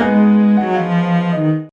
Música